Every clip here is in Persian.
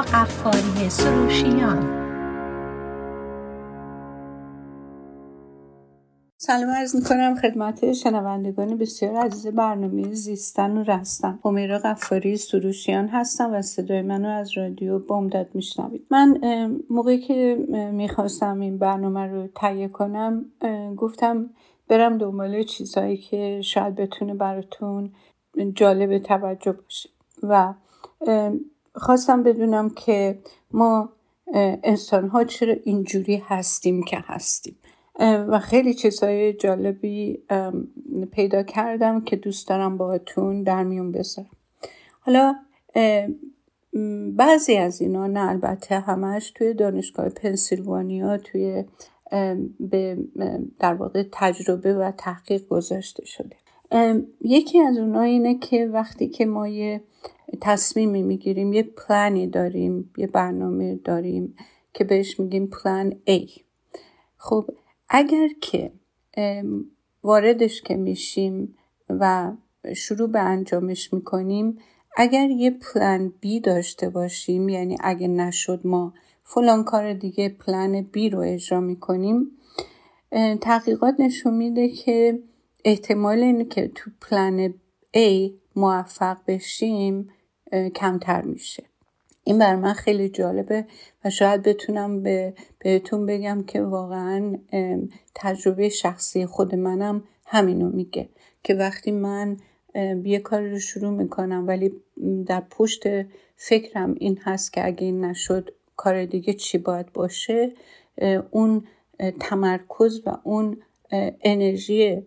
قفاری سروشیان. سلام عرض می‌کنم خدمت شنوندگان بسیار عزیز برنامه زیستن و رستن. همیرا قفاری سروشیان هستم و صدای منو از رادیو بامداد میشنوید. من موقعی که می‌خواستم این برنامه رو تهیه کنم گفتم برم دنبال چیزهایی که شاید بتونه براتون جالب توجه باشه. و خواستم بدونم که ما انسان ها چرا اینجوری هستیم که هستیم. و خیلی چیزهای جالبی پیدا کردم که دوست دارم باهاتون در میون بذارم. حالا بعضی از اینا نه البته همش توی دانشگاه پنسیلوانیا توی به در واقع تجربه و تحقیق گذاشته شده. یکی از اونها اینه که وقتی که ما یه تصمیمی می‌گیریم یه پلانی داریم یه برنامه داریم که بهش میگیم پلان A. خب اگر که واردش که میشیم و شروع به انجامش می‌کنیم اگر یه پلان بی داشته باشیم یعنی اگه نشد ما فلان کار دیگه پلان بی رو اجرا می‌کنیم تحقیقات نشون میده که احتمال اینه تو پلان A موفق بشیم کمتر میشه. این بر من خیلی جالبه و شاید بتونم به بهتون بگم که واقعا تجربه شخصی خود منم همینو میگه که وقتی من یه کار رو شروع می‌کنم ولی در پشت فکرم این هست که اگه این نشد کار دیگه چی باید باشه اون تمرکز و اون انرژی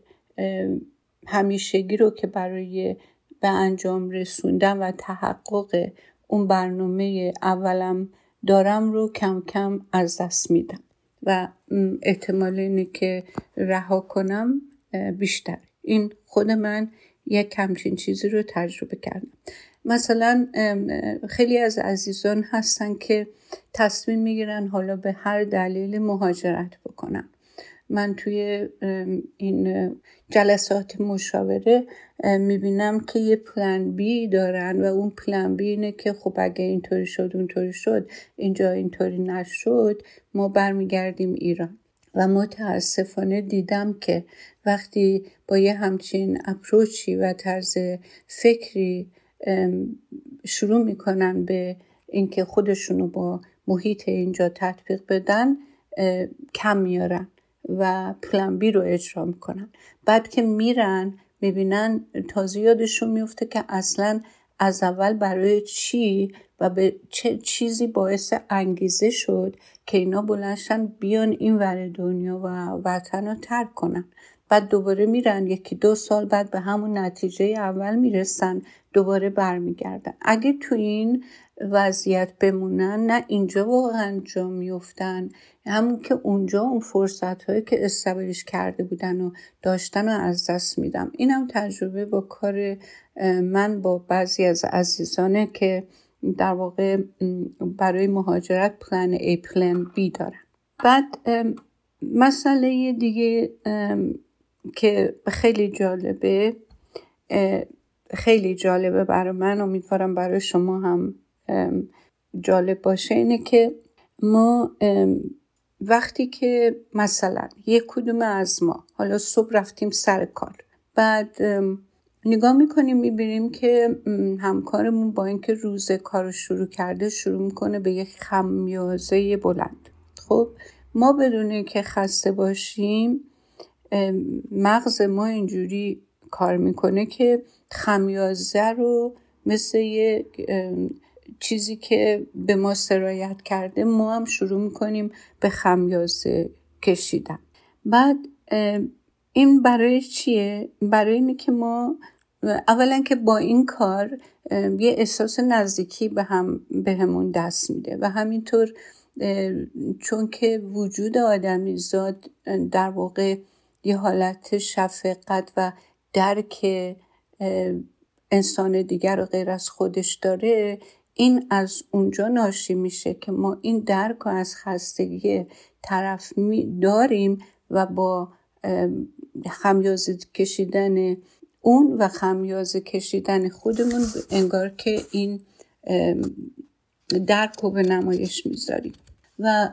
همیشگی رو که برای به انجام رسوندن و تحقق اون برنامه اولم دارم رو کم کم از دست میدم و احتمال اینه که رها کنم بیشتر. این خود من یک کمچین چیزی رو تجربه کردم. مثلا خیلی از عزیزان هستن که تصمیم می‌گیرن حالا به هر دلیل مهاجرت بکنن. من توی این جلسات مشاوره می‌بینم که یه پلان بی دارن و اون پلان بی اینه که خب اگه اینطوری شد اونطوری شد اینجا اینطوری نشد ما برمیگردیم ایران. و متاسفانه دیدم که وقتی با یه همچین اپروچی و طرز فکری شروع می‌کنن به اینکه خودشونو با محیط اینجا تطبیق بدن کم میارن. و پلان بی رو اجرا می‌کنن. بعد که میرن می‌بینن تازه یادشون میفته که اصلا از اول برای چی و به چه چیزی باعث انگیزه شد که اینا بلنشن بیان این ور دنیا و وطن رو ترک کنن. بعد دوباره میرن یکی دو سال بعد به همون نتیجه اول می‌رسن دوباره برمیگردن. اگه تو این وضعیت بمونن نه اینجا واقعا جا میفتن همون که اونجا اون فرصت هایی که استبلیش کرده بودن و داشتن و از دست میدم. اینم تجربه با کار من با بعضی از عزیزانه که در واقع برای مهاجرت پلان A پلان B دارن. بعد مسئله دیگه که خیلی جالبه خیلی جالبه برای من امیدوارم برای شما هم جالب باشه. اینه که ما وقتی که مثلا یک کدوم از ما حالا صبح رفتیم سر کار بعد نگاه می‌کنیم می‌بینیم که همکارمون با اینکه روز کار رو شروع کرده شروع می‌کنه به یک خمیازه بلند. خب ما بدون که خسته باشیم مغز ما اینجوری کار می‌کنه که خمیازه رو مثل یک چیزی که به ما سرایت کرده ما هم شروع می‌کنیم به خمیازه کشیدن بعد این برای چیه؟ برای اینه که ما اولا که با این کار یه احساس نزدیکی به هم به همون دست میده و همینطور چون که وجود آدمی زاد در واقع یه حالت شفقت و درک انسان دیگر رو غیر از خودش داره این از اونجا ناشی میشه که ما این درک رو از خستگی طرف داریم و با خمیازه کشیدن اون و خمیازه کشیدن خودمون انگار که این درک رو به نمایش می‌ذاریم. و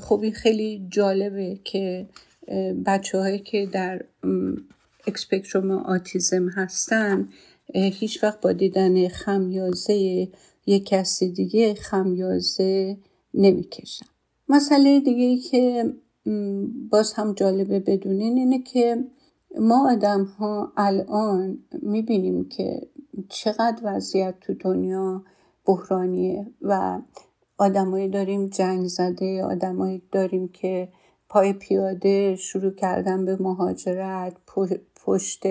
خب این خیلی جالبه که بچه هایی که در اکسپکتروم آتیزم هستن هیچ وقت با دیدن خمیازه یک کسی دیگه خمیازه نمی‌کشن. مسئله دیگه ای که باز هم جالبه بدونین اینه که ما آدم ها الان می‌بینیم که چقدر وضعیت تو دنیا بحرانیه و آدمایی داریم جنگ زده آدمایی داریم که پای پیاده شروع کردن به مهاجرت پشت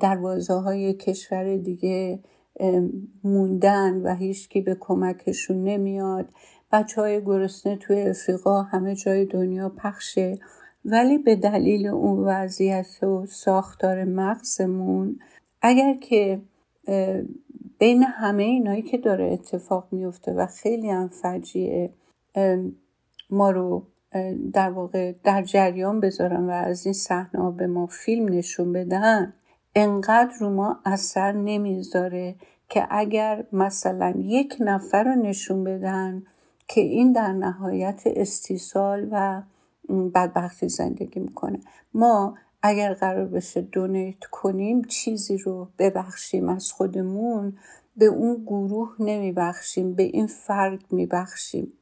دروازه های کشور دیگه موندن و هیچکی به کمکشون نمیاد. بچه های گرسنه توی افریقا همه جای دنیا پخشه. ولی به دلیل اون وضعیت و ساختار مغزمون اگر که بین همه اینایی که داره اتفاق میفته و خیلی هم فجیعه ما رو در واقع در جریان بذارن و از این صحنه به ما فیلم نشون بدن انقدر رو ما اثر نمی‌ذاره که اگر مثلا یک نفر رو نشون بدن که این در نهایت استیصال و بدبختی زندگی می‌کنه. ما اگر قرار بشه دونیت کنیم چیزی رو ببخشیم از خودمون به اون گروه نمیبخشیم به این فرد میبخشیم.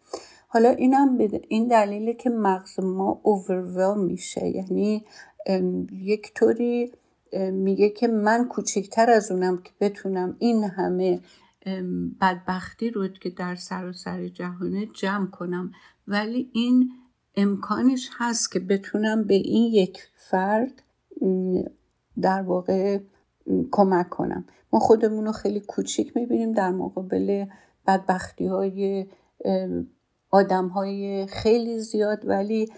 حالا اینم این دلیله که مغز ما اوورول میشه. یعنی یک طوری میگه که من کوچکتر از اونم که بتونم این همه بدبختی رو که در سر و سر جهانه جمع کنم. ولی این امکانش هست که بتونم به این یک فرد در واقع کمک کنم. ما خودمون رو خیلی کوچیک می‌بینیم در مقابل بدبختی های آدم های خیلی زیاد ولی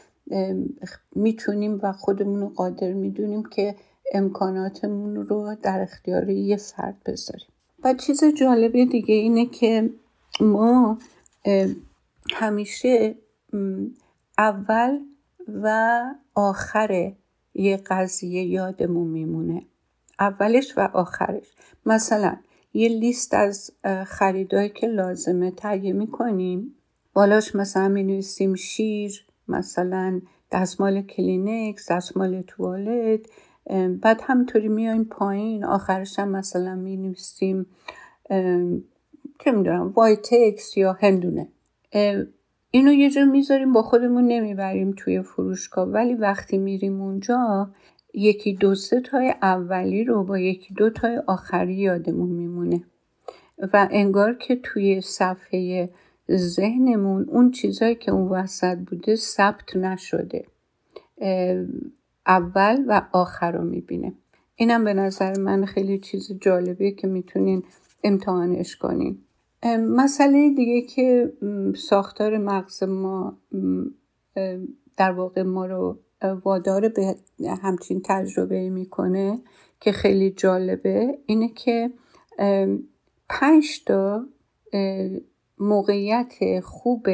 می‌تونیم و خودمون قادر می‌دونیم که امکاناتمون رو در اختیار یه فرد بذاریم. و چیز جالب دیگه اینه که ما همیشه اول و آخر یه قضیه یادمون میمونه. اولش و آخرش. مثلا یه لیست از خریدایی که لازمه تهیه می‌کنیم. بالاش مثلا می نویسیم شیر مثلا دستمال کلینکس دستمال توالت بعد همینطوری میایم پایین. آخرش هم مثلا می نویسیم چه می‌دونم وایتکس یا هندونه. اینو یه جا می‌ذاریم با خودمون نمی‌بریم توی فروشگاه. ولی وقتی میریم اونجا یکی دو سه تای اولی رو با یکی دو تای آخری یادمون میمونه. و انگار که توی صفحه ذهنمون اون چیزایی که اون وسط بوده ثبت نشده. اول و آخر رو می‌بینه. اینم به نظر من خیلی چیز جالبیه که می‌تونین امتحانش کنین. مسئله دیگه که ساختار مغز ما در واقع ما رو وادار به همچین تجربه می‌کنه که خیلی جالبه اینه که پنج تا موقعیت خوب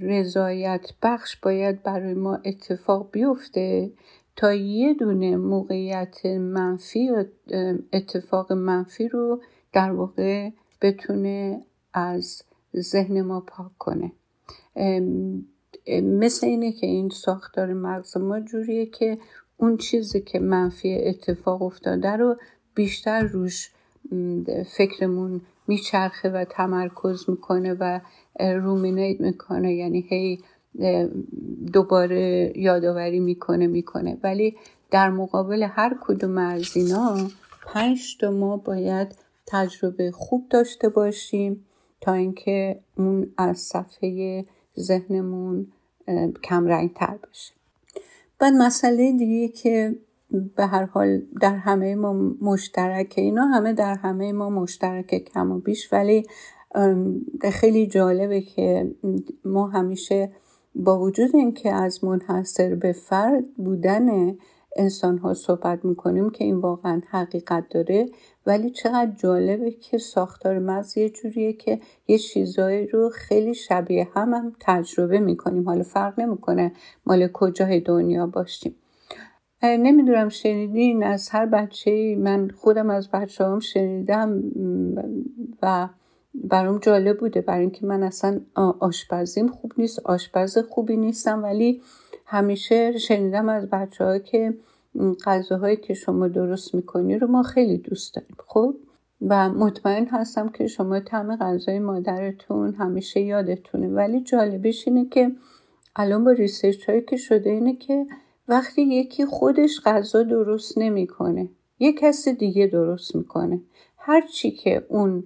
رضایت بخش باید برای ما اتفاق بیفته تا یه دونه موقعیت منفی اتفاق منفی رو در واقع بتونه از ذهن ما پاک کنه. مثل اینه که این ساختار مغز ما جوریه که اون چیزی که منفی اتفاق افتاده رو بیشتر روش فکرمون میچرخه و تمرکز می‌کنه و رومینیت می‌کنه. یعنی هی دوباره یادآوری می‌کنه می‌کنه. ولی در مقابل هر کدوم از اینا پنج تا ما باید تجربه خوب داشته باشیم تا اینکه اون از صفحه ذهنمون کم رنگ تر بشه. بعد مسئله دیگه که به هر حال در همه ما مشترکه. اینا همه در همه ما مشترکه کم و بیش. ولی خیلی جالبه که ما همیشه با وجود اینکه از منحصر به فرد بودن انسان ها صحبت می‌کنیم که این واقعا حقیقت داره ولی چقدر جالبه که ساختار مغز یه جوریه که یه چیزایی رو خیلی شبیه هم, هم تجربه می‌کنیم. حالا فرق نمی‌کنه مال کجای دنیا باشیم. نمی‌دونم شنیدین از هر بچه من خودم از بچه هم شنیدم و برام جالب بوده. برای اینکه من اصلا آشپزیم خوب نیست آشپز خوبی نیستم ولی همیشه شنیدم از بچه ها که غذاهایی که شما درست می‌کنی رو ما خیلی دوست داریم خب؟ و مطمئن هستم که شما طعم غذای مادرتون همیشه یادتونه. ولی جالبش اینه که الان با ریسرچ هایی که شده اینه که وقتی یکی خودش غذا درست نمی‌کنه یه کسی دیگه درست می‌کنه. هر چی که اون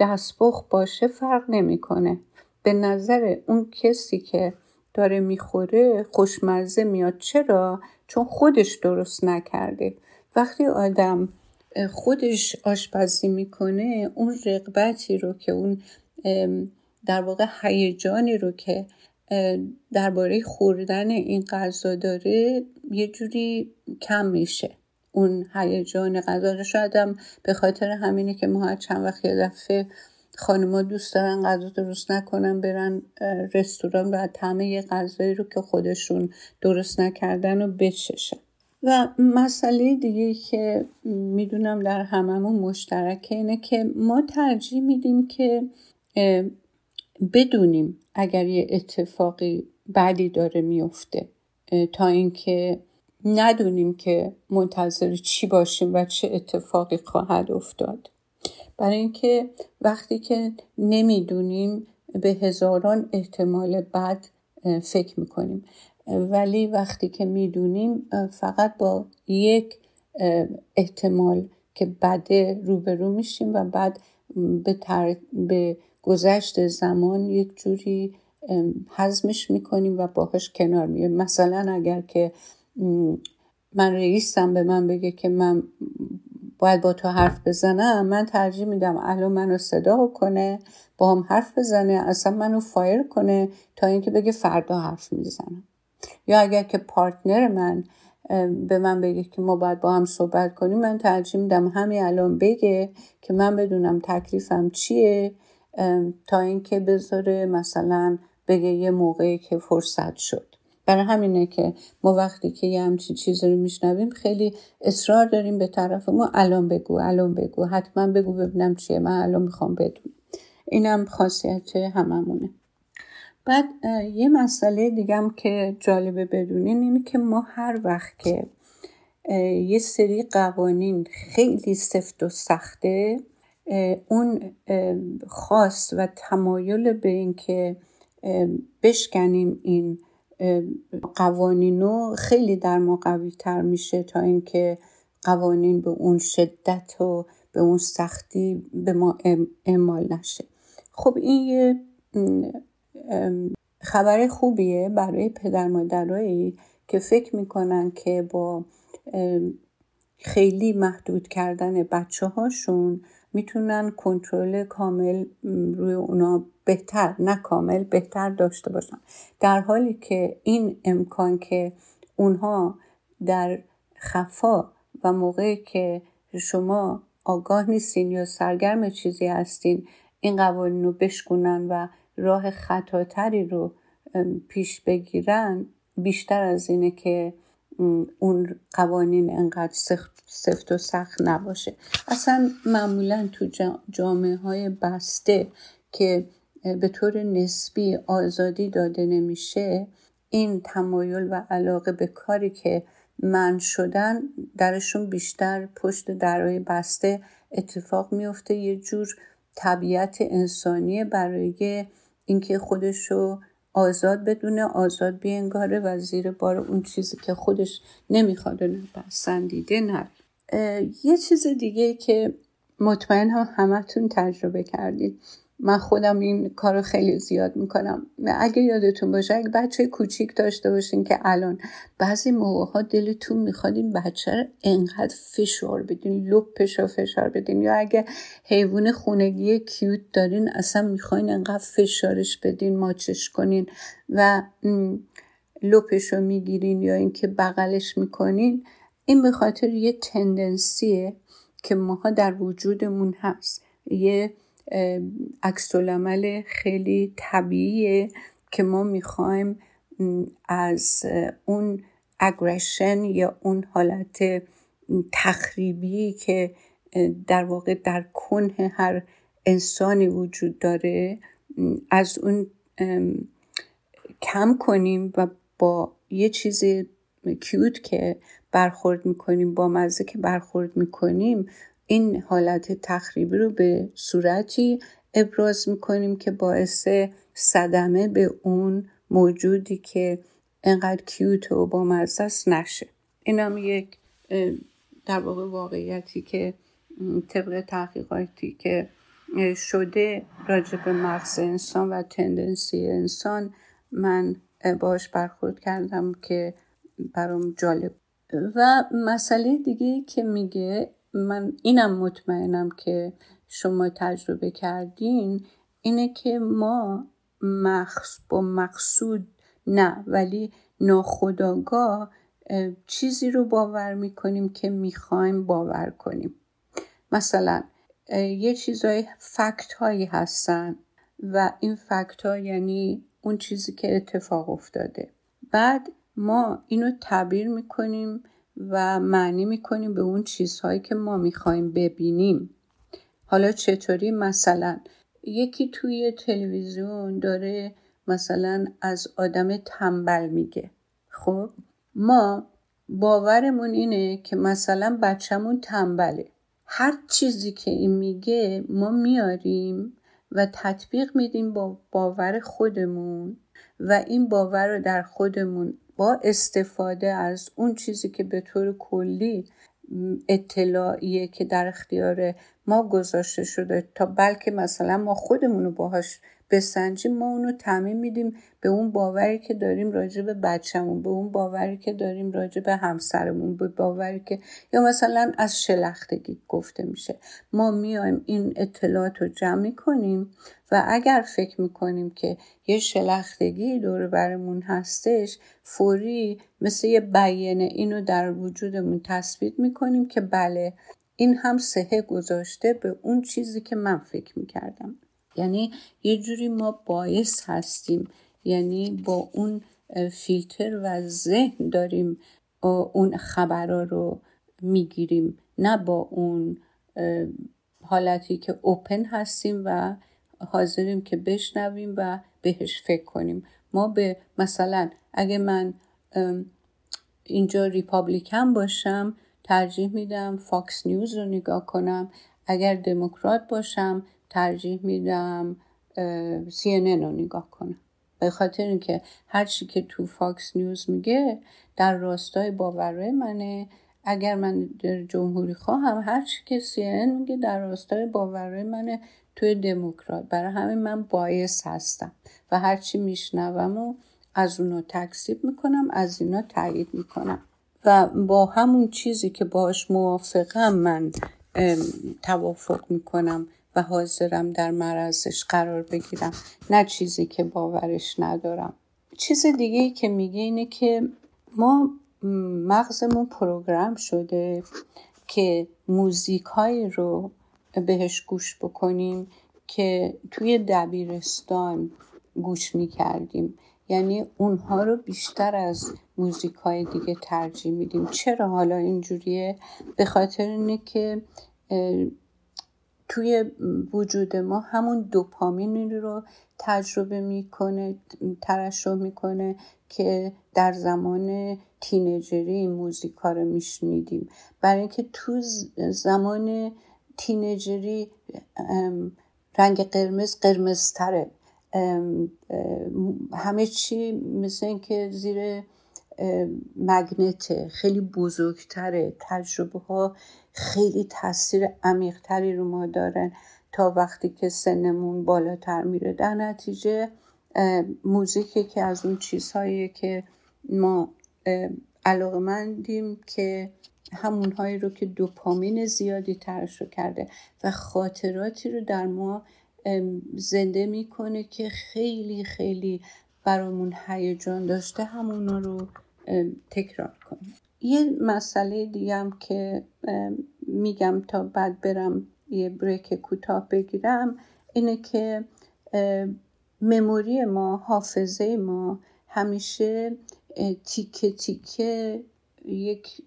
دستپخ باشه فرق نمی‌کنه. به نظر اون کسی که داره می‌خوره خوشمزه میاد. چرا؟ چون خودش درست نکرده. وقتی آدم خودش آشپزی می‌کنه اون رقبتی رو که اون در واقع هیجانی رو که درباره خوردن این غذا داره یه جوری کم میشه. اون هیجان غذا رو شاید به خاطر همینه که ما هر چند وقت یه دفعه خانما دوست دارن غذا درست نکنن برن رستوران و طعم یه غذایی رو که خودشون درست نکردن و بچشن. و مسئله دیگه که می‌دونم در هممون مشترکه اینه که ما ترجیح میدیم که بدونیم اگر یه اتفاقی بعدی داره میفته تا اینکه ندونیم که منتظر چی باشیم و چه اتفاقی خواهد افتاد. برای اینکه وقتی که نمی‌دونیم به هزاران احتمال بد فکر می‌کنیم. ولی وقتی که می‌دونیم فقط با یک احتمال که بده روبرو میشیم و بعد به, به گذشت زمان یک جوری حزمش می‌کنیم و باهاش کنار میایم. مثلا اگر که من رئیسم به من بگه که من باید با تو حرف بزنم من ترجیح میدم الان منو صدا کنه با هم حرف بزنه اصلا منو فایر کنه تا اینکه بگه فردا حرف می‌زنم. یا اگر که پارتنر من به من بگه که ما باید با هم صحبت کنیم من ترجیح میدم همین الان بگه که من بدونم تکلیفم چیه. تا اینکه بذاره مثلا بگه یه موقعی که فرصت شد. برای همینه که ما وقتی که یه همچین چیزی رو میشنویم خیلی اصرار داریم به طرف ما الان بگو الان بگو حتما بگو ببینم چیه من الان می‌خوام بدون اینم خاصیت هممونه. بعد یه مسئله دیگم که جالبه بدونین اینه که ما هر وقت که یه سری قوانین خیلی سفت و سخته اون خاص و تمایل به اینکه بشکنیم این قوانینو خیلی در ما قوی تر میشه تا اینکه قوانین به اون شدت و به اون سختی به ما اعمال نشه. خب این یه خبر خوبیه برای پدر مادرایی که فکر می‌کنن که با خیلی محدود کردن بچه هاشون می‌تونن کنترل کامل روی اونا بهتر نه کامل بهتر داشته باشن. در حالی که این امکان که اونها در خفا و موقعی که شما آگاه نیستین یا سرگرم چیزی هستین این قوانین رو بشکنن و راه خطاتری رو پیش بگیرن بیشتر از اینه که اون قوانین انقدر سفت و سخت نباشه. اصلا معمولا تو جامعه های بسته که به طور نسبی آزادی داده نمیشه این تمایل و علاقه به کاری که من شدن درشون بیشتر پشت درای بسته اتفاق میفته یه جور طبیعت انسانی برای اینکه خودش رو آزاد بدونه آزاد بینگاره و زیر بار اون چیزی که خودش نمی‌خواد و نپسندیده نره یه چیز دیگه که مطمئن هم همتون تجربه کردید. من خودم این کار رو خیلی زیاد می‌کنم. اگه یادتون باشه اگه بچه کوچیک داشته باشین که الان بعضی موقع ها دلتون می‌خواد این بچه رو انقدر فشار بدین لپش رو فشار بدین. یا اگه حیوان خونگی کیوت دارین اصلا می‌خواین انقدر فشارش بدین ماچش کنین و لپش رو می‌گیرین یا اینکه بغلش می‌کنین این به خاطر یه تندنسیه که ماها در وجودمون هست. یه عکس خیلی طبیعیه که ما می‌خوایم از اون اگرشن یا اون حالت تخریبی که در واقع در کنه هر انسانی وجود داره از اون کم کنیم و با یه چیز کیوت که برخورد می‌کنیم با مزه که برخورد می‌کنیم این حالت تخریبی رو به صورتی ابراز می‌کنیم که باعث صدمه به اون موجودی که انقدر کیوت و با مزه نشه. این هم یک در واقع واقعیتی که طبق تحقیقاتی که شده راجع به مغز انسان و تندنسی انسان من باش برخورد کردم که برام جالب. و مسئله دیگه که میگه من اینم مطمئنم که شما تجربه کردین اینه که ما مخص با مقصود نه ولی ناخداگاه چیزی رو باور می‌کنیم که می‌خوایم باور کنیم. مثلا یه چیزای فکت هایی هستن و این فکت ها یعنی اون چیزی که اتفاق افتاده. بعد ما اینو تعبیر می‌کنیم و معنی می‌کنیم به اون چیزهایی که ما می‌خوایم ببینیم. حالا چطوری؟ مثلا یکی توی تلویزیون داره مثلا از آدم تنبل میگه. خب؟ ما باورمون اینه که مثلا بچهمون تنبله. هر چیزی که این میگه ما میاریم و تطبیق میدیم با باور خودمون و این باور رو در خودمون با استفاده از اون چیزی که به طور کلی اطلاعیه که در اختیار ما گذاشته شده تا بلکه مثلا ما خودمون رو باهاش بسنجیم ما اونو تعمین میدیم به اون باوری که داریم راجع به بچهمون به اون باوری که داریم راجع به همسرمون به باوری که یا مثلا از شلختگی گفته میشه. ما میایم این اطلاعات رو جمع می‌کنیم و اگر فکر می‌کنیم که یه شلختگی دور برمون هستش فوری مثل یه بیانه اینو در وجودمون تثبیت می‌کنیم که بله این هم سهه گذاشته به اون چیزی که من فکر می‌کردم. یعنی یه جوری ما باعث هستیم یعنی با اون فیلتر ذهن داریم اون خبرها رو می‌گیریم نه با اون حالتی که open هستیم و حاضریم که بشنویم و بهش فکر کنیم. ما به مثلا اگه من اینجا Republican باشم ترجیح میدم Fox News رو نگاه کنم. اگر دموکرات باشم ترجیح میدم CNN رو نگاه کنم. به خاطر اینکه هر چی که تو فاکس نیوز میگه در راستای باورهای منه. اگر من جمهوری خواهم هر چی که CNN میگه در راستای باورهای منه. توی دموکرات برای همین من باعث هستم و هرچی میشنوم و از اونا تکسیب می‌کنم از اینا تایید می‌کنم. و با همون چیزی که باش موافقم من توافق می‌کنم. و حاضرم در مرزش قرار بگیرم. نه چیزی که باورش ندارم. چیز دیگه ای که میگه اینه که ما مغزمون پروگرام شده که موزیک رو بهش گوش بکنیم که توی دبیرستان گوش می‌کردیم. یعنی اونها رو بیشتر از موزیک های دیگه ترجیح میدیم. چرا حالا اینجوریه؟ به خاطر اینه که توی وجود ما همون دوپامین رو تجربه می‌کنه ترشح می‌کنه که در زمان تینجری این موزیک ها رو میشنیدیم. برای اینکه تو زمان تینجری رنگ قرمز قرمزتره. همه چی مثل اینکه زیر مگنته خیلی بزرگتره. تجربه ها خیلی تاثیر عمیقتری رو ما دارن تا وقتی که سنمون بالاتر میره. در نتیجه موزیکی که از اون چیزهایی که ما علاقه مندیم که همونهایی رو که دوپامین زیادی ترشو کرده و خاطراتی رو در ما زنده می‌کنه که خیلی خیلی برامون هیجان داشته همونا رو تکرار کنیم. یه مسئله دیگه هم که میگم تا بعد برم یه بریک کوتاه بگیرم اینه که مموری ما حافظه ما همیشه تیکه تیکه یک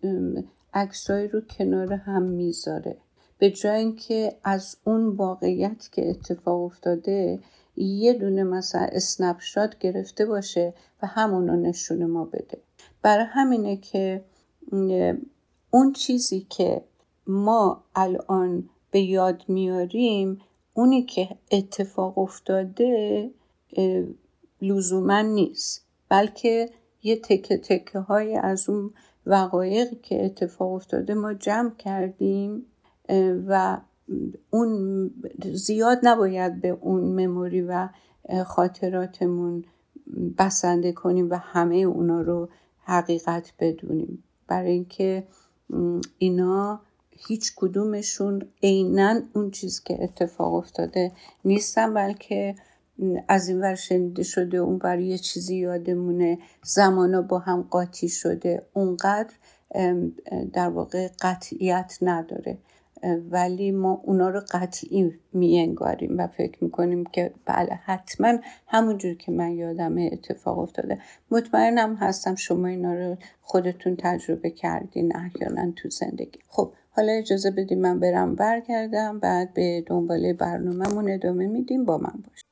عکسایی رو کنار هم می‌ذاره. به جای اینکه از اون واقعیت که اتفاق افتاده یه دونه مثلا اسنپ گرفته باشه و همون رو نشون ما بده. برای همینه که اون چیزی که ما الان به یاد میاریم اونی که اتفاق افتاده لزوما نیست. بلکه یه تکه تکه های از اون وقایقی که اتفاق افتاده ما جمع کردیم و اون زیاد نباید به اون مموری و خاطراتمون بسنده کنیم و همه اونا رو حقیقت بدونیم. برای اینکه اینا هیچ کدومشون عینا اون چیز که اتفاق افتاده نیستن بلکه از این ور شنیده شده اون بر یه چیزی یادمونه زمانا با هم قاطی شده اونقدر در واقع قطعیت نداره. ولی ما اونا رو قطعی میانگاریم و فکر می‌کنیم که بله حتما همونجور که من یادم اتفاق افتاده. مطمئنم هستم شما اینا رو خودتون تجربه کردین احیانا تو زندگی. خب حالا اجازه بدیم من برم برگردم بعد به دنباله برنامهمون ادامه میدیم. با من باش.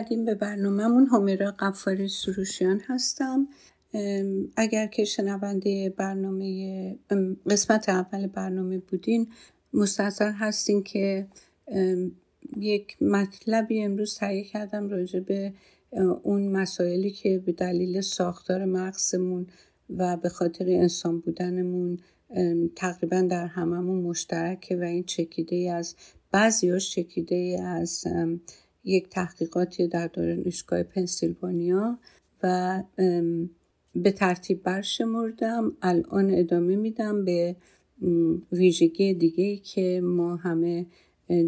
برمیگردیم به برنامهمون. همیرا قفاری سروشیان هستم. اگر که شنونده برنامه قسمت اول برنامه بودین مستحضر هستین که یک مطلبی امروز تهیه کردم راجع به اون مسائلی که به دلیل ساختار مغزمون و به خاطر انسان بودنمون تقریبا در هممون مشترکه و این چکیده از بعضیاش چکیده از یک تحقیقاتی در دانشگاه پنسیلوانیا و به ترتیب برشمردم. الان ادامه میدم به ویژگی دیگه که ما همه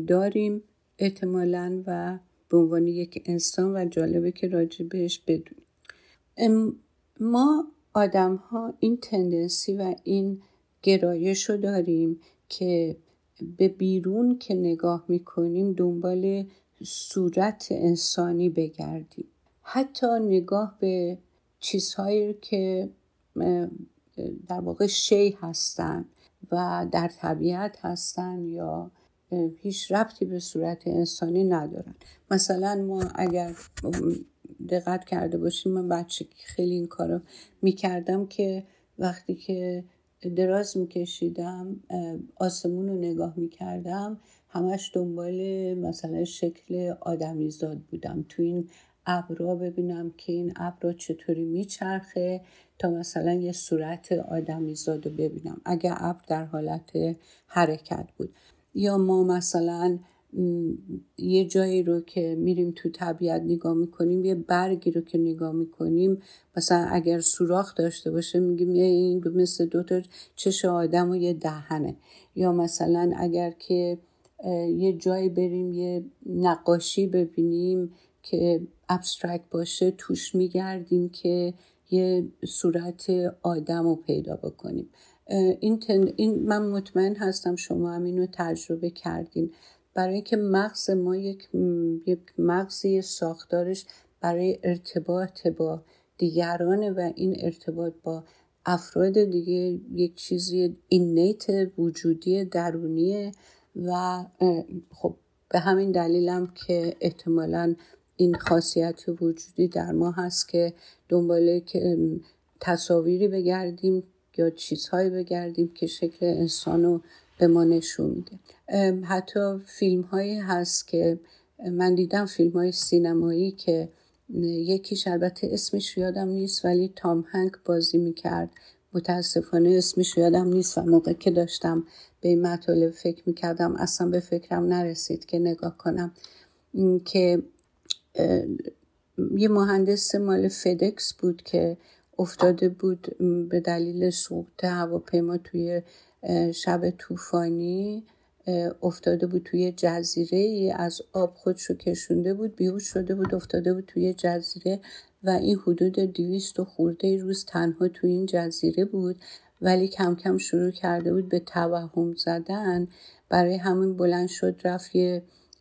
داریم. احتمالا و به عنوان یک انسان و جالبه که راجع بهش بدونیم. ما آدم ها این تندنسی و این گرایش رو داریم که به بیرون که نگاه می‌کنیم دنبال صورت انسانی بگردیم. حتی نگاه به چیزهایی که در واقع شی هستن و در طبیعت هستن یا هیچ ربطی به صورت انسانی ندارن. مثلا ما اگر دقت کرده باشیم من بچه خیلی این کارو می‌کردم که وقتی که دراز میکشیدم آسمون رو نگاه می‌کردم همش دنبال مثلا شکل آدمیزاد بودم. تو این ابرا ببینم که این ابرا چطوری میچرخه تا مثلا یه صورت آدمیزاد رو ببینم. اگر ابر در حالت حرکت بود. یا ما مثلا یه جایی رو که میریم تو طبیعت نگاه می‌کنیم یه برگی رو که نگاه می‌کنیم مثلا اگر سوراخ داشته باشه میگیم یه این مثل دوتا چش آدم و یه دهنه. یا مثلا اگر که یه جایی بریم یه نقاشی ببینیم که ابسترکت باشه توش میگردیم که یه صورت آدم رو پیدا بکنیم. این, این من مطمئن هستم شما هم اینو تجربه کردین. برای که مغز ما یک, یک مغزی ساختارش برای ارتباط با دیگرانه و این ارتباط با افراد دیگه یک چیزی اینیت وجودی درونیه. و خب به همین دلیلم که احتمالا این خاصیت وجودی در ما هست که دنباله که تصاویری بگردیم یا چیزهایی بگردیم که شکل انسان رو به ما نشون میده. حتی فیلم هایی هست که من دیدم فیلم های سینمایی که یکیش البته اسمش یادم نیست ولی تام هنگ بازی می‌کرد. متاسفانه اسمش یادم نیست و موقع که داشتم به این مطالب فکر می‌کردم اصلا به فکرم نرسید که نگاه کنم. که یه مهندس مال فدکس بود که افتاده بود به دلیل سقوط هواپیما توی شب طوفانی افتاده بود توی جزیره ای از آب خودشو کشونده بود بیهوش شده بود افتاده بود توی جزیره. و این حدود دویست و خورده روز تنها توی این جزیره بود ولی کم کم شروع کرده بود به توهم زدن. برای همین بلند شد رفت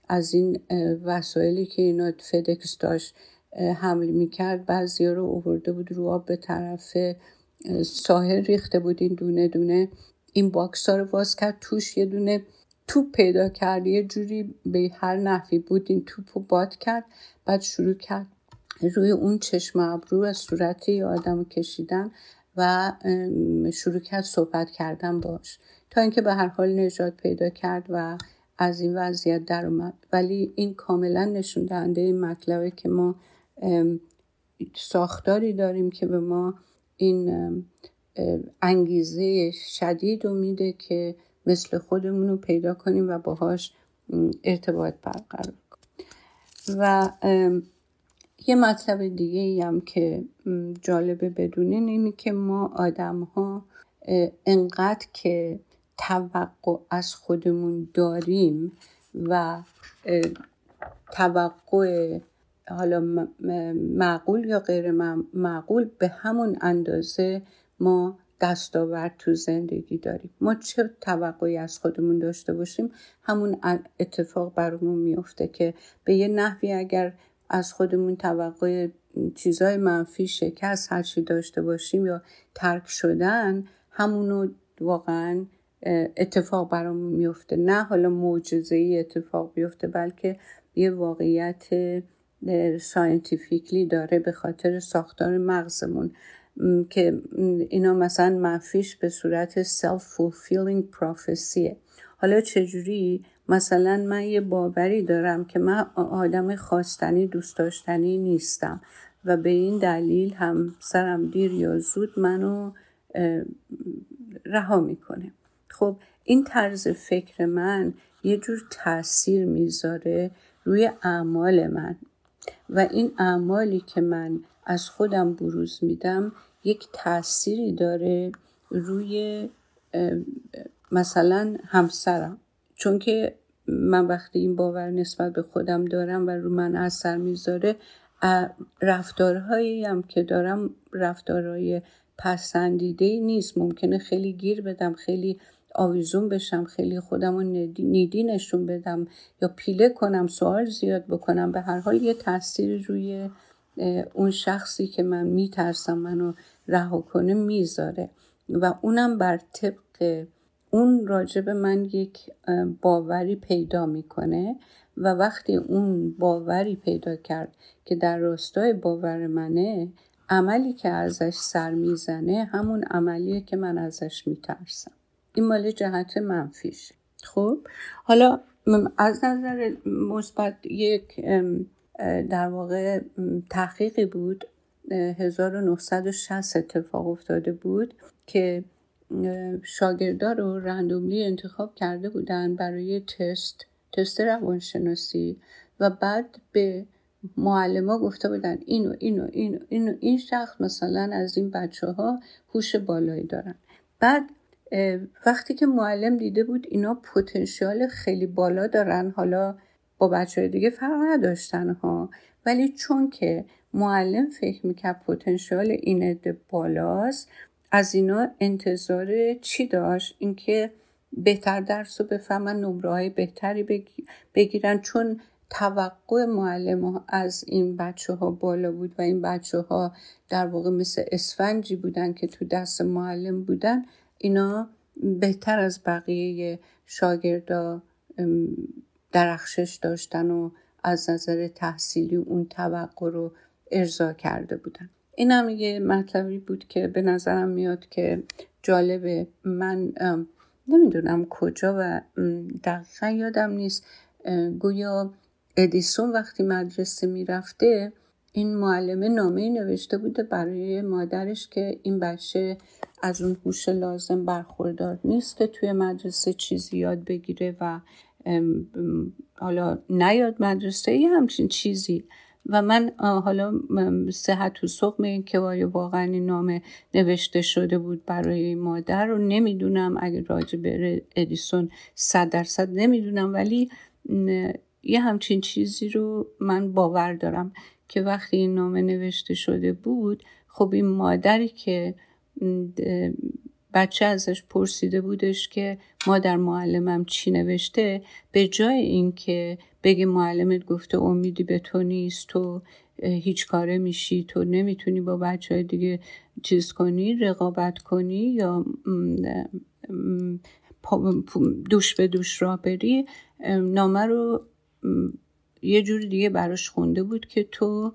از این وسایلی که اینا فدکس داشت حمل می‌کرد. بعضی رو اوورده بود رو آب به طرف ساحل ریخته بود این دونه دونه. این box ها رو باز کرد توش یه دونه توپ پیدا کرد. یه جوری به هر نحوی بود این توپ رو باد کرد بعد شروع کرد روی اون چشم ابرو از صورت یه آدم کشیدن و شروع کرد صحبت کردن باش. تا اینکه به هر حال نجات پیدا کرد و از این وضعیت در اومد. ولی این کاملا نشون دهنده این مطلبه که ما ساختاری داریم که به ما این انگیزه شدید رو میده که مثل خودمون رو پیدا کنیم و باهاش ارتباط برقرار کنیم. و یه مطلب دیگه ای هم که جالبه بدونین اینه که ما آدم ها انقدر که توقع از خودمون داریم و توقع حالا معقول یا غیر معقول به همون اندازه ما دستاورد تو زندگی داریم. ما چه توقعی از خودمون داشته باشیم؟ همون اتفاق برامون میفته که به یه نحوی اگر از خودمون توقع چیزای منفی شکست هرچی داشته باشیم یا ترک شدن همونو واقعا اتفاق برامون میفته نه حالا معجزه ای اتفاق بیفته بلکه یه واقعیت ساینتیفیکلی داره به خاطر ساختار مغزمون. که اینا مثلا منفیش به صورت self-fulfilling prophecy حالا چجوری مثلا من یه باوری دارم که من آدم خواستنی دوست داشتنی نیستم و به این دلیل هم سرم دیر یا زود منو رها می‌کنه. خب این طرز فکر من یه جور تاثیر می‌ذاره روی اعمال من و این اعمالی که من از خودم بروز میدم یک تأثیری داره روی مثلا همسرم. چون که من وقتی این باور نسبت به خودم دارم و رو من اثر می‌ذاره رفتارهایی هم که دارم رفتارهای پسندیده نیست. ممکنه خیلی گیر بدم خیلی آویزون بشم خیلی خودم رو نیدی نشون بدم یا پیله کنم سوال زیاد بکنم. به هر حال یه تاثیر روی اون شخصی که من میترسم منو رها کنه می‌ذاره و اونم بر طبق اون راجب من یک باوری پیدا می‌کنه و وقتی اون باوری پیدا کرد که در راستای باور منه عملی که ازش سر می‌زنه همون عملیه که من ازش میترسم. این مال جهت منفیش. خب؟ حالا از نظر مثبت یک در واقع تحقیقی بود 1960 اتفاق افتاده بود که شاگردا رو رندوملی انتخاب کرده بودن برای تست تست روانشناسی و بعد به معلم گفته بودن اینو اینو اینو اینو این شخص مثلا از این بچه ها هوش بالایی دارن. بعد وقتی که معلم دیده بود اینا پتانسیال خیلی بالا دارن حالا با بچه های دیگه فرق نداشتن ها. ولی چون که معلم فکر می‌کرد پتانسیال این عده بالاست از اینا انتظار چی داشت؟ اینکه بهتر درس رو بفهمن نمره های بهتری بگیرن چون توقع معلم از این بچه ها بالا بود و این بچه ها در واقع مثل اسفنجی بودن که تو دست معلم بودن اینا بهتر از بقیه شاگردا درخشش داشتن و از نظر تحصیلی اون توقع رو ارضا کرده بودن. این هم یه مطلبی بود که به نظرم میاد که جالبه من نمی‌دونم کجا و دقیقا یادم نیست. گویا ادیسون وقتی مدرسه می‌رفته این معلمه نامه نوشته بوده برای مادرش که این بچه از اون هوش لازم برخوردار نیست که توی مدرسه چیزی یاد بگیره و حالا نیاد مدرسه یه همچین چیزی. و من حالا صحت و سقم که واقعا این نامه نوشته شده بود برای مادر رو نمی‌دونم اگه راجع به ادیسون صد درصد نمی‌دونم ولی یه همچین چیزی رو من باور دارم که وقتی این نامه نوشته شده بود خب این مادری که بچه ازش پرسیده بودش که مادر معلمم چی نوشته به جای اینکه بگه معلمت گفته امیدی به تو نیست تو هیچ کاره میشی تو نمی‌تونی با بچه های دیگه چیز کنی رقابت کنی یا دوش به دوش را بری. نامه رو یه جور دیگه براش خونده بود که تو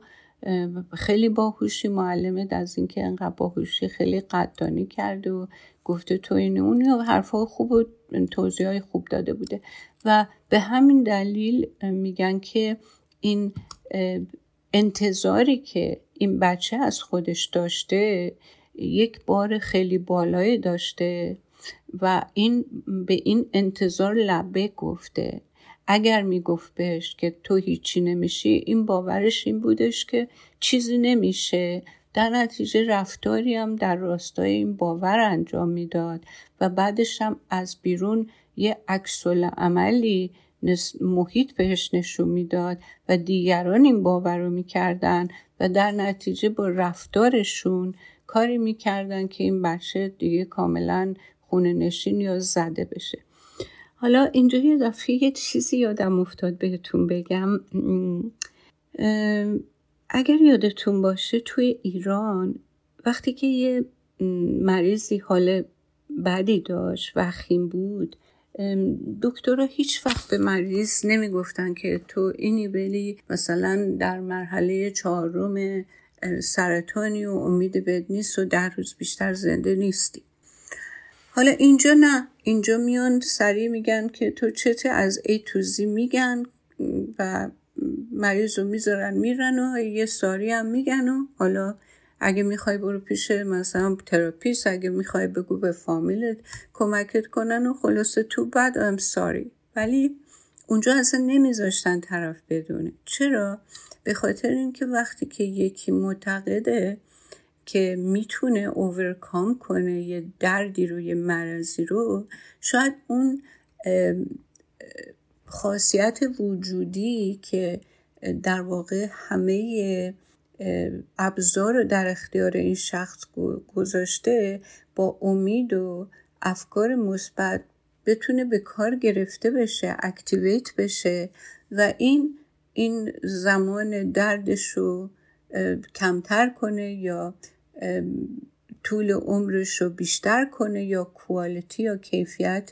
خیلی باهوشی معلمت از اینکه انقدر باهوشی خیلی قدردانی کرده و گفته تو این اون حرفا خوب و توضیح های خوب داده بوده. و به همین دلیل میگن که این انتظاری که این بچه از خودش داشته یک بار خیلی بالایی داشته و این به این انتظار لبه گفته. اگر می‌گفت بهش که تو هیچی نمیشی این باورش این بودش که چیزی نمیشه. در نتیجه رفتاری هم در راستای این باور انجام می‌داد و بعدش هم از بیرون یه عکس عملی محیط بهش نشون می‌داد و دیگران این باور رو می‌کردن و در نتیجه با رفتارشون کاری می‌کردن که این بچه دیگه کاملا خونه نشین یا زده بشه. حالا اینجا یه دفعه یه چیزی یادم افتاد بهتون بگم. اگر یادتون باشه توی ایران وقتی که یه مریضی حال بدی داشت وخیم بود دکترها هیچ وقت به مریض نمی‌گفتن که تو اینی بلی مثلا در مرحله چهارم سرطانی و امید بهت نیست و ده روز بیشتر زنده نیستی. حالا اینجا نه اینجا میان سریع میگن که تو چته از ای تو زی میگن و مریض رو می‌ذارن میرن و یه sorry هم میگن و حالا اگه می‌خوای برو پیش مثلا therapist اگه می‌خوای بگو به فامیلت کمکت کنن و خلاصه تو بعد I'm sorry ولی اونجا اصلا نمیذاشتن طرف بدونه. چرا؟ به خاطر اینکه وقتی که یکی معتقده که می‌تونه overcome کنه یه دردی رو یه مرضی رو شاید اون خاصیت وجودی که در واقع همه ابزار رو در اختیار این شخص گذاشته با امید و افکار مثبت بتونه به کار گرفته بشه اکتیویت بشه و این این زمان دردش رو کمتر کنه یا طول عمرش رو بیشتر کنه یا کوالیتی یا کیفیت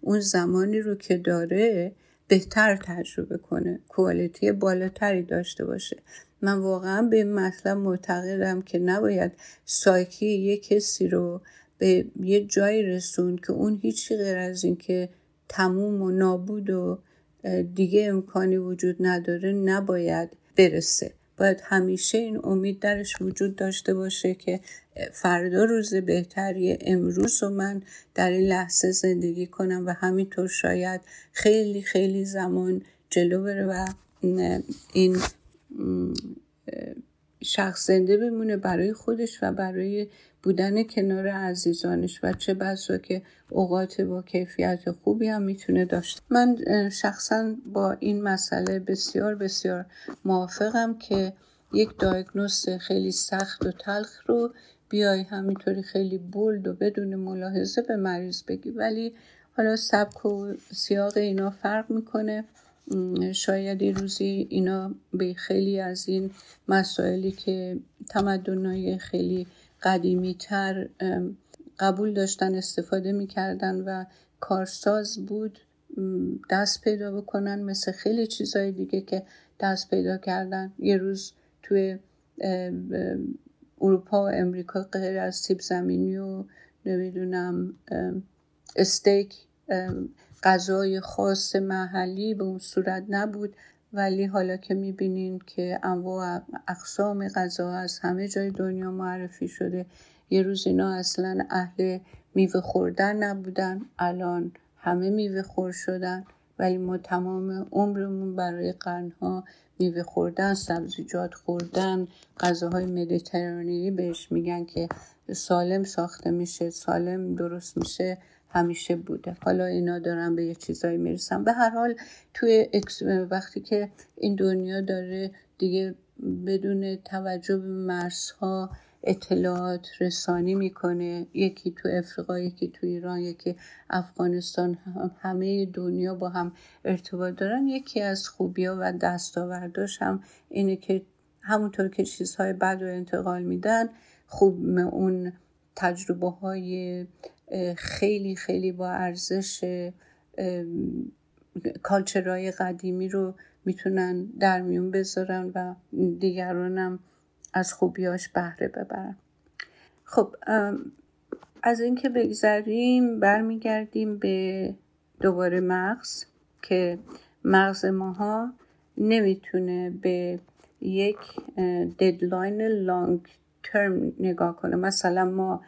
اون زمانی رو که داره بهتر تجربه کنه. کوالیتی بالاتری داشته باشه. من واقعا به این مطلب معتقدم که نباید سایکی یه کسی رو به یه جایی رسون که اون هیچی غیر از این که تموم و نابود و دیگه امکانی وجود نداره نباید برسه. باید همیشه این امید درش وجود داشته باشه که فردا روز بهتری امروز و من در این لحظه زندگی کنم و همینطور شاید خیلی خیلی زمان جلو بره و این شخص زنده بمونه برای خودش و برای بودن کنار عزیزانش و چه بسا که اوقات با کیفیت خوبی هم می‌تونه داشته. من شخصا با این مسئله بسیار بسیار موافقم که یک دایگنوز خیلی سخت و تلخ رو بیای همینطوری خیلی بولد و بدون ملاحظه به مریض بگی. ولی حالا سبک و سیاق اینا فرق می‌کنه. شاید یه روزی اینا به خیلی از این مسائلی که تمدنهای خیلی قدیمی تر قبول داشتن استفاده می‌کردن و کارساز بود دست پیدا بکنن مثل خیلی چیزهای دیگه که دست پیدا کردن. یه روز توی اروپا و امریکا غیر از سیب زمینی و نمی‌دونم استیک غذای خاص محلی به اون صورت نبود. ولی حالا که می‌بینین که انواع اقسام غذا از همه جای دنیا معرفی شده یه روز اینا اصلا اهل میوه خوردن نبودن الان همه میوه خور شدن ولی ما تمام عمرمون برای قرنها میوه خوردن سبزیجات خوردن غذاهای مدیترانه‌ای بهش میگن که سالم ساخته میشه سالم درست میشه. همیشه بوده. حالا اینا دارن به یه چیزایی می‌رسن. به هر حال توی وقتی که این دنیا داره دیگه بدون توجه به مرزها اطلاعات رسانی می‌کنه. یکی تو افریقا یکی تو ایران یکی افغانستان همه دنیا با هم ارتباط دارن. یکی از خوبی ها و دستاورداش هم اینه که همونطور که چیزهای بد رو انتقال میدن خوب اون تجربه های خیلی خیلی با ارزش کالچرهای قدیمی رو می‌تونن در میون بذارن و دیگرانم از خوبیاش بهره ببرن. خب از اینکه بگذریم برمیگردیم به دوباره مغز که مغز ماها نمی‌تونه به یک ددلاین لانگ ترم نگاه کنه. مثلا ما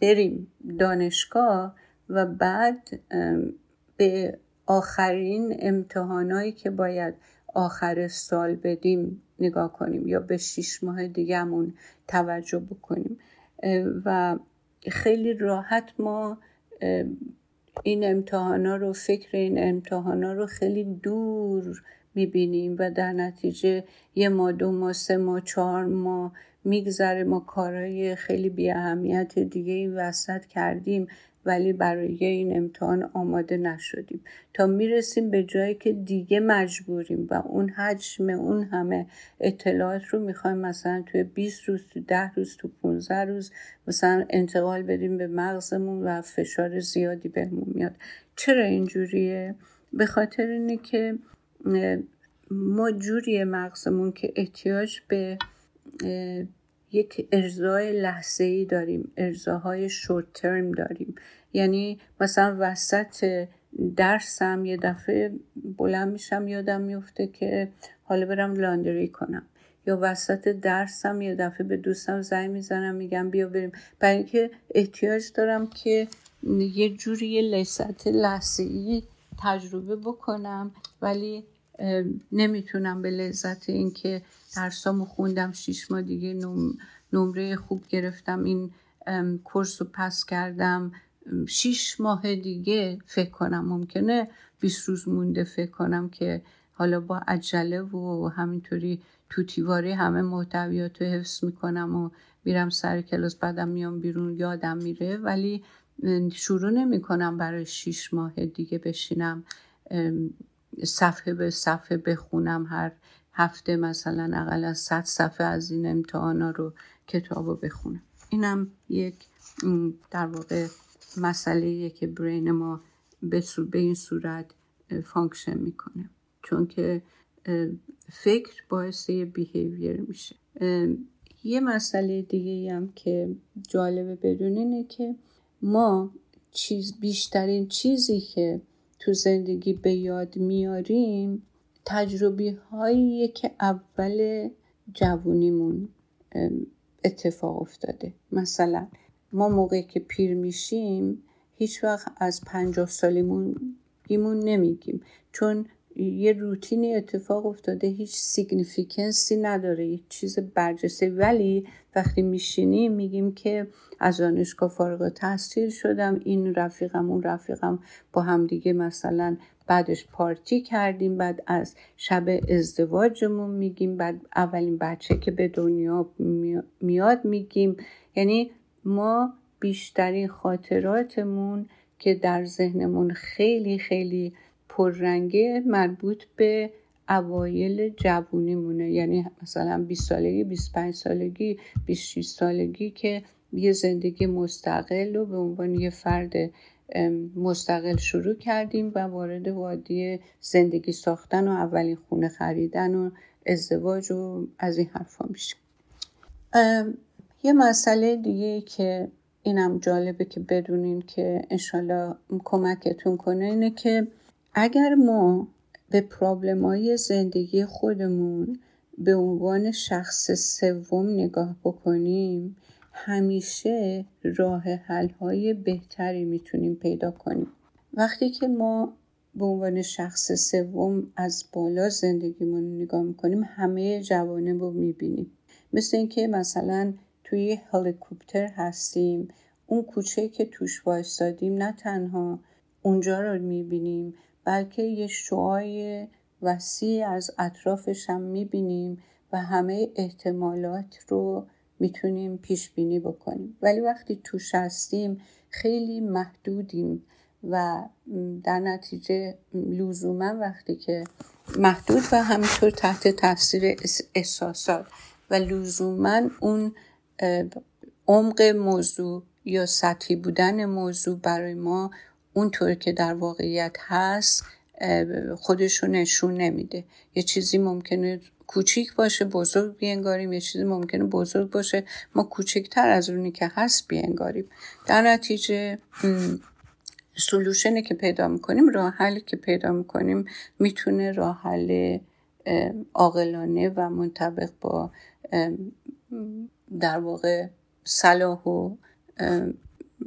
بریم دانشگاه و بعد به آخرین امتحانایی که باید آخر سال بدیم نگاه کنیم یا به شیش ماه دیگهمون توجه بکنیم. و خیلی راحت ما این امتحانا رو فکر این امتحانا رو خیلی دور می‌بینیم و در نتیجه یه ماه دو ماه سه ماه چهار ماه میگذره. ما کارهای خیلی بی اهمیت دیگه این وسط کردیم ولی برای این امتحان آماده نشدیم. تا می‌رسیم به جایی که دیگه مجبوریم و اون حجم اون همه اطلاعات رو می‌خوایم مثلا توی 20 روز تو 10 روز تو 15 روز مثلا انتقال بدیم به مغزمون و فشار زیادی بهمون میاد. چرا اینجوریه؟ به خاطر اینه که ما جوری مغزمون که احتیاج به یک ارزای لحظه ای داریم ارزاهای شورت ترم داریم. یعنی مثلا وسط درسم یه دفعه بلند میشم یادم میفته که حالا برم لاندری کنم. یا وسط درسم یه دفعه به دوستم زنگ می‌زنم میگم بیا بریم. برای اینکه احتیاج دارم که یه جوری یه لحظه ای تجربه بکنم ولی نمی‌تونم به لذت اینکه درسامو خوندم شیش ماه دیگه نمره خوب گرفتم این کورس رو پس کردم. شیش ماه دیگه فکر کنم ممکنه 20 روز مونده فکر کنم که حالا با عجله و همینطوری توتیواری همه محتویات رو حفظ می‌کنم و میرم سر کلاس بعدم میام بیرون یادم میره. ولی شروع نمی کنم برای شیش ماه دیگه بشینم. صفحه به صفحه بخونم هر هفته مثلا اقلاً صد صفحه از این امتحانا رو کتاب رو بخونم. اینم یک در واقع مسئله که brain ما به, به این صورت function می‌کنه. چون که فکر باعث یه behavior میشه. یه مسئله دیگه هم که جالبه بدونین اینه که ما چیز بیشترین چیزی که تو زندگی به یاد میاریم تجربه هایی که اول جوونیمون اتفاق افتاده. مثلا ما موقعی که پیر میشیم هیچ وقت از پنجاه سالگیمون نمیگیم. چون یه روتینی اتفاق افتاده هیچ significance ی نداره یه چیز برجسته. ولی وقتی میشینیم میگیم که از دانشگاه فارغ تحصیل شدم این رفیقم اون رفیقم با همدیگه مثلا بعدش پارتی کردیم بعد از شب ازدواجمون میگیم بعد اولین بچه که به دنیا میاد میگیم. یعنی ما بیشترین خاطراتمون که در ذهنمون خیلی خیلی پررنگه مربوط به اوایل جوونیمونه. یعنی مثلا 20 سالگی 25 سالگی 26 سالگی که یه زندگی مستقل رو به عنوان یه فرد مستقل شروع کردیم و وارد وادی زندگی ساختن و اولین خونه خریدن و ازدواج و از این حرفا میشیم. یه مسئله دیگه که اینم جالبه که بدونین که انشالله کمکتون کنه اینه که اگر ما به پرابلم های زندگی خودمون به عنوان شخص سوم نگاه بکنیم همیشه راه حل های بهتری می‌تونیم پیدا کنیم. وقتی که ما به عنوان شخص سوم از بالا زندگیمون نگاه می‌کنیم همه جوانه رو می‌بینیم. مثل اینکه مثلا توی هلیکوپتر هستیم اون کوچه که توش وایستادیم نه تنها اونجا رو می‌بینیم بلکه یه شعای وسیع از اطرافش هم می‌بینیم و همه احتمالات رو می‌تونیم پیش بینی بکنیم. ولی وقتی توش هستیم خیلی محدودیم و در نتیجه لزوما وقتی که محدود و همینطور تحت تاثیر احساسات و لزوما اون عمق موضوع یا سطحی بودن موضوع برای ما اونطور که در واقعیت هست خودش رو نشون نمیده. یه چیزی ممکنه کوچیک باشه بزرگ بینگاریم یه چیزی ممکنه بزرگ باشه ما کوچکتر از اونی که هست بینگاریم در نتیجه سلوشنی که پیدا می‌کنیم راه حلی که پیدا می‌کنیم می‌تونه راه حل عاقلانه و منطبق با در واقع صلاح و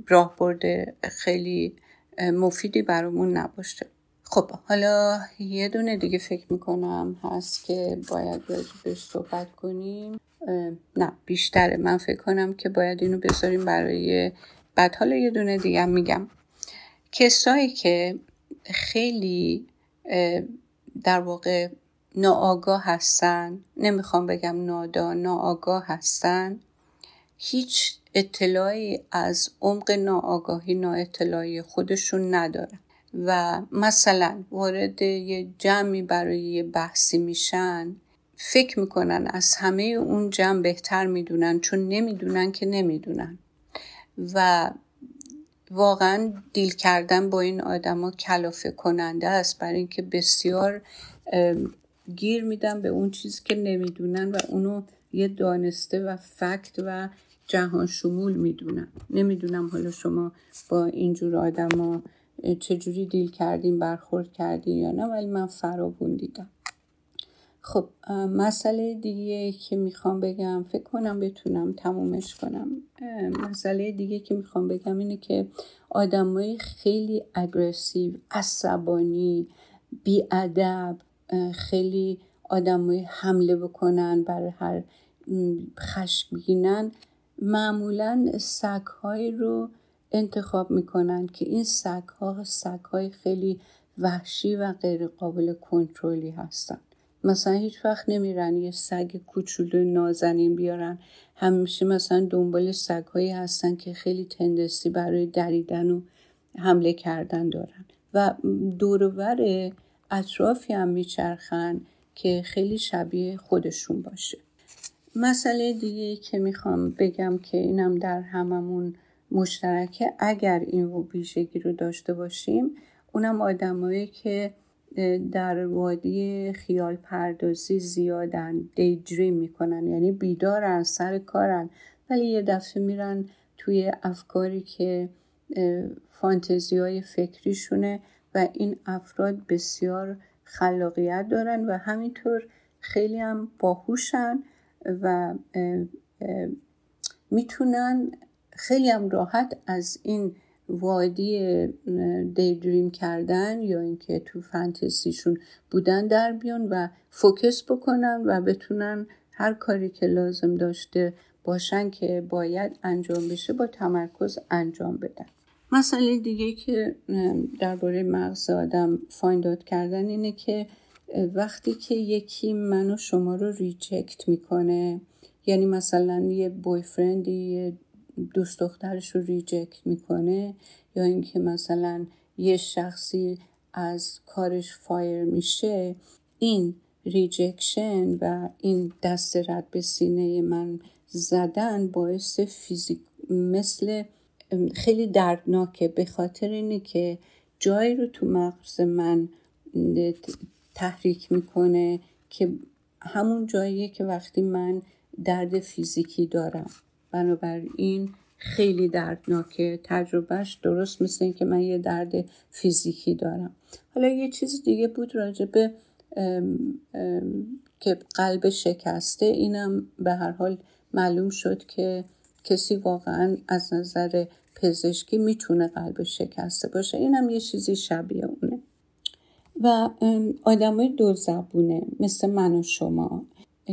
راهبرد خیلی مفیدی برامون نباشه. خب حالا یه دونه دیگه فکر می‌کنم هست که باید بهش صحبت کنیم. نه بیشتره. من فکر کنم که باید اینو بذاریم برای بعد. حالا یه دونه دیگه میگم. کسایی که خیلی در واقع ناآگاه هستن نمی‌خوام بگم نادان ناآگاه هستن هیچ اطلاعی از عمق ناآگاهی نااطلاعی خودشون ندارن. و مثلا وارد یه جمعی برای یه بحثی میشن فکر می‌کنن از همه اون جمع بهتر می‌دونن چون نمی‌دونن که نمی‌دونن. و واقعا دیل کردن با این آدما کلافه کننده است. برای اینکه بسیار گیر میدن به اون چیزی که نمی‌دونن و اونو یه دانسته و فکت و جهان شمول می‌دونم. نمی‌دونم حالا شما با اینجور آدما چجوری دیل کردین برخورد کردین یا نه ولی من فرابون دیدم. خب مسئله دیگه که می‌خوام بگم فکر کنم بتونم تمومش کنم. مسئله دیگه که می‌خوام بگم اینه که آدمای خیلی اگرسیو عصبانی بیادب خیلی آدمای حمله بکنن برای هر خشمگینن. معمولا سگهایی رو انتخاب می‌کنن که این سگها سگهای خیلی وحشی و غیر قابل کنترلی هستن. مثلا هیچ وقت نمیرن یه سگ کوچولو نازنین بیارن. همیشه مثلا دنبال سگهایی هستن که خیلی تندستی برای دریدن و حمله کردن دارن. و دورور اطرافی هم میچرخن که خیلی شبیه خودشون باشه. مسئله دیگه که می‌خوام بگم که اینم در هممون مشترکه اگر این ویژگی رو داشته باشیم اونم آدمایی که در وادی خیال پردازی زیادن دی دریم می‌کنن یعنی بیدارن سر کارن ولی یه دفعه میرن توی افکاری که فانتزی های فکریشونه و این افراد بسیار خلاقیت دارن و همینطور خیلی هم باهوشن. و می‌تونن خیلی هم راحت از این وادی دیدریم کردن یا اینکه تو فانتزیشون بودن در بیان و فوکس بکنن و بتونن هر کاری که لازم داشته باشن که باید انجام بشه با تمرکز انجام بدن. مسئله دیگه که درباره مغز آدم find کردن اینه که وقتی که یکی من و شما رو reject می‌کنه یعنی مثلا یه boyfriend ی یه دوست دخترش رو ریجکت می‌کنه یا اینکه مثلا یه شخصی از کارش fire میشه این rejection و این دست رد به سینه من زدن باعث فیزیک مثل خیلی دردناکه به خاطر اینه که جایی رو تو مغز من تحریک می‌کنه که همون جاییه که وقتی من درد فیزیکی دارم. بنابراین خیلی دردناکه. تجربهش درست مثل این که من یه درد فیزیکی دارم. حالا یه چیز دیگه بود راجع به که قلب شکسته اینم به هر حال معلوم شد که کسی واقعا از نظر پزشکی می‌تونه قلب شکسته باشه. اینم یه چیزی شبیه اونه. و آدمای دو زبونه مثل من و شما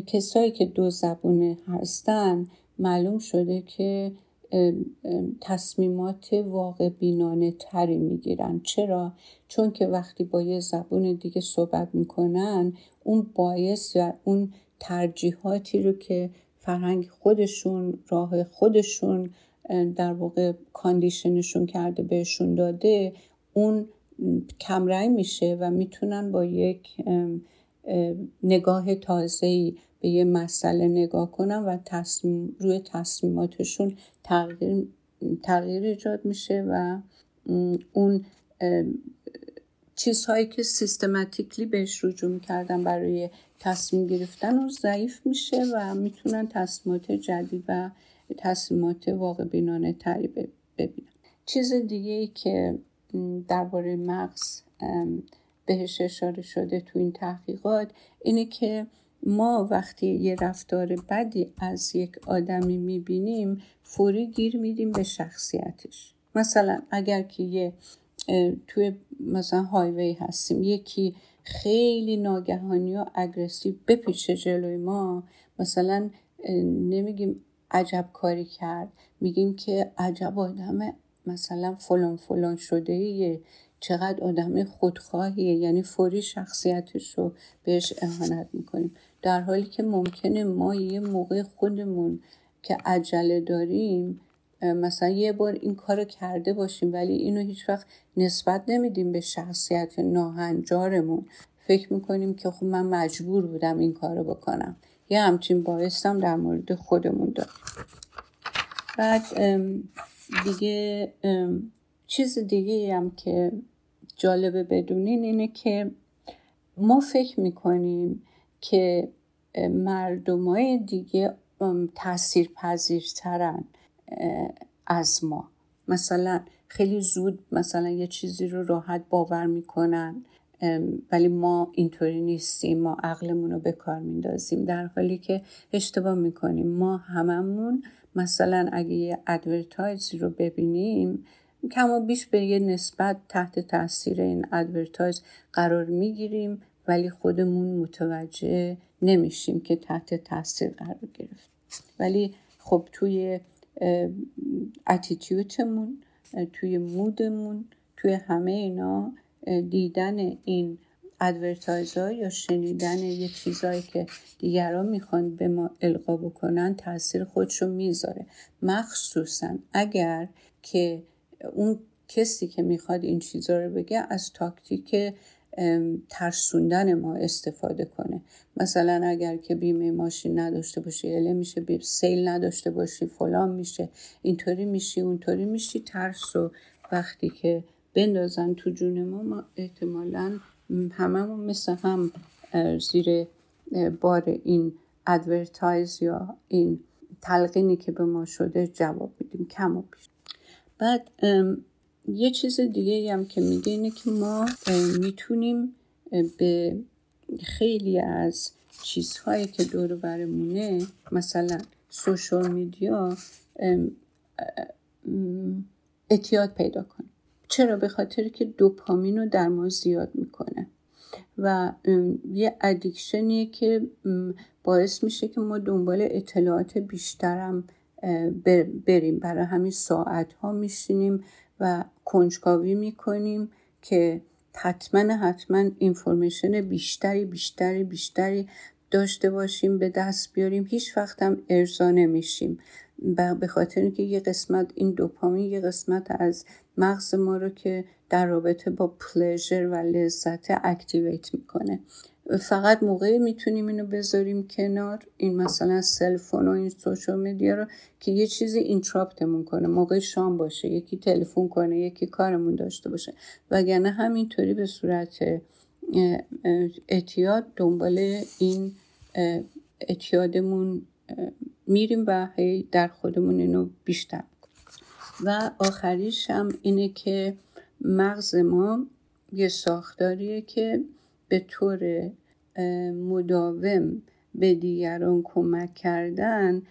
کسایی که دو زبونه هستن معلوم شده که تصمیمات واقع بینانه تری می‌گیرن چرا؟ چون که وقتی با یه زبون دیگه صحبت می‌کنن اون باعث و اون ترجیحاتی رو که فرهنگ خودشون راه خودشون در واقع کاندیشنشون کرده بهشون داده اون کمرنگ میشه و می‌تونن با یک نگاه تازه‌ای به یه مسئله نگاه کنن و تصمیم روی تصمیماتشون تغییر, تغییر ایجاد میشه و اون چیزهایی که سیستماتیکلی بهش رجوع می‌کردن برای تصمیم گرفتن و ضعیف میشه و می‌تونن تصمیمات جدید و تصمیمات واقع بینانه تری ببینن. چیز دیگه ای که درباره مغز بهش اشاره شده تو این تحقیقات اینه که ما وقتی یه رفتار بدی از یک آدمی می‌بینیم فوری گیر میدیم به شخصیتش. مثلا اگر که یه توی مثلا هایوی هستیم یکی خیلی ناگهانی و اگرسیو بپیچه جلوی ما مثلا نمیگیم عجب کاری کرد میگیم که عجب آدم مثلا فلان فلان شده یه چقدر آدم خودخواهیه. یعنی فوری شخصیتش رو بهش اهانت می‌کنیم. در حالی که ممکنه ما یه موقع خودمون که عجله داریم مثلا یه بار این کار کرده باشیم ولی اینو هیچ وقت نسبت نمیدیم به شخصیت ناهنجارمون. فکر می‌کنیم که خب من مجبور بودم این کارو بکنم. یه همچین باعثم در مورد خودمون داریم. بعد دیگه چیز دیگه هم که جالبه بدونین اینه که ما فکر می‌کنیم که مردمای دیگه تاثیر پذیرترن از ما. مثلا خیلی زود مثلا یه چیزی رو راحت باور می‌کنن ولی ما اینطوری نیستیم ما عقلمون رو به کار میندازیم. در حالی که اشتباه می‌کنیم. ما هممون مثلا اگه یه ادورتایزی رو ببینیم کم و بیش به یه نسبت تحت تاثیر این advertise قرار می‌گیریم ولی خودمون متوجه نمیشیم که تحت تاثیر قرار گرفت. ولی خب توی attitude مون توی mood مون توی همه اینا دیدن این advertise ها یا شنیدن یه چیزهایی که دیگران می‌خوان به ما القا بکنن تاثیر خودشو می‌ذاره. مخصوصا اگر که اون کسی که می‌خواد این چیزها رو بگه از تاکتیک ترسوندن ما استفاده کنه. مثلا اگر که بیمه ماشین نداشته باشی اله میشه سیل نداشته باشی فلان میشه اینطوری میشی اونطوری میشی ترس و وقتی که بندازن تو جون ما ما احتمالا هممون مثل هم زیر بار این advertise یا این تلقینی که به ما شده جواب میدیم کم و بیش. بعد یه چیز دیگه هم که میگه اینه که ما می‌تونیم به خیلی از چیزهایی که دور برمونه مثلا social media اعتیاد پیدا کنیم. چرا؟ به خاطر که دوپامین رو در ما زیاد می‌کنه. و یه ادیکشنیه که باعث میشه که ما دنبال اطلاعات بیشترم بریم. برای همین ساعت ها میشینیم و کنجکاوی می‌کنیم که حتما حتما اینفورمیشن بیشتری بیشتری بیشتری داشته باشیم به دست بیاریم. هیچ وقت هم ارضا نمیشیم. به خاطر اینکه یه قسمت این دوپامین یه قسمت از مغز ما رو که در رابطه با pleasure و لذت activate می‌کنه. فقط موقعی می‌تونیم اینو بذاریم کنار این مثلا cellphone و این social media رو که یه چیزی interrupt مون کنه. موقع شام باشه یکی تلفن کنه یکی کارمون داشته باشه. وگرنه همینطوری به صورت اعتیاد دنبال این اعتیادمون میریم و هی در خودمون اینو بیشتر و آخریش هم اینه که مغز ما یه ساختاریه که به طور مداوم به دیگران کمک کردن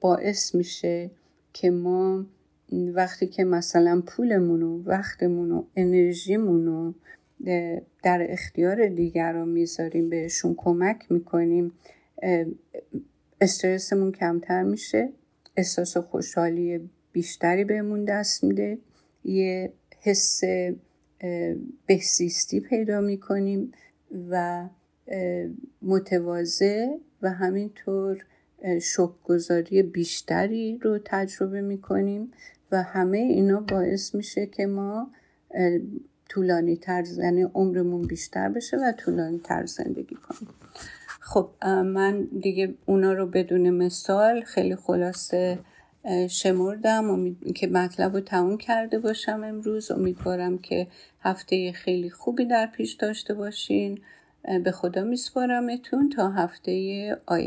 باعث میشه که ما وقتی که مثلا پولمون و وقتمون و انرژیمون رو در اختیار دیگران می‌ذاریم بهشون کمک می‌کنیم استرسمون کمتر میشه. احساس خوشحالی بیشتری بهمون دست میده. یه حس بهزیستی پیدا می‌کنیم و متواضع و همینطور شکرگذاری بیشتری رو تجربه می‌کنیم و همه اینا باعث میشه که ما طولانی تر یعنی عمرمون بیشتر بشه و طولانی تر زندگی کنیم. خب من دیگه اونا رو بدون مثال خیلی خلاصه شمردم. امید... که مطلب رو تموم کرده باشم امروز. امیدوارم که هفته خیلی خوبی در پیش داشته باشین. به خدا میسپارمتون تا هفته آینده.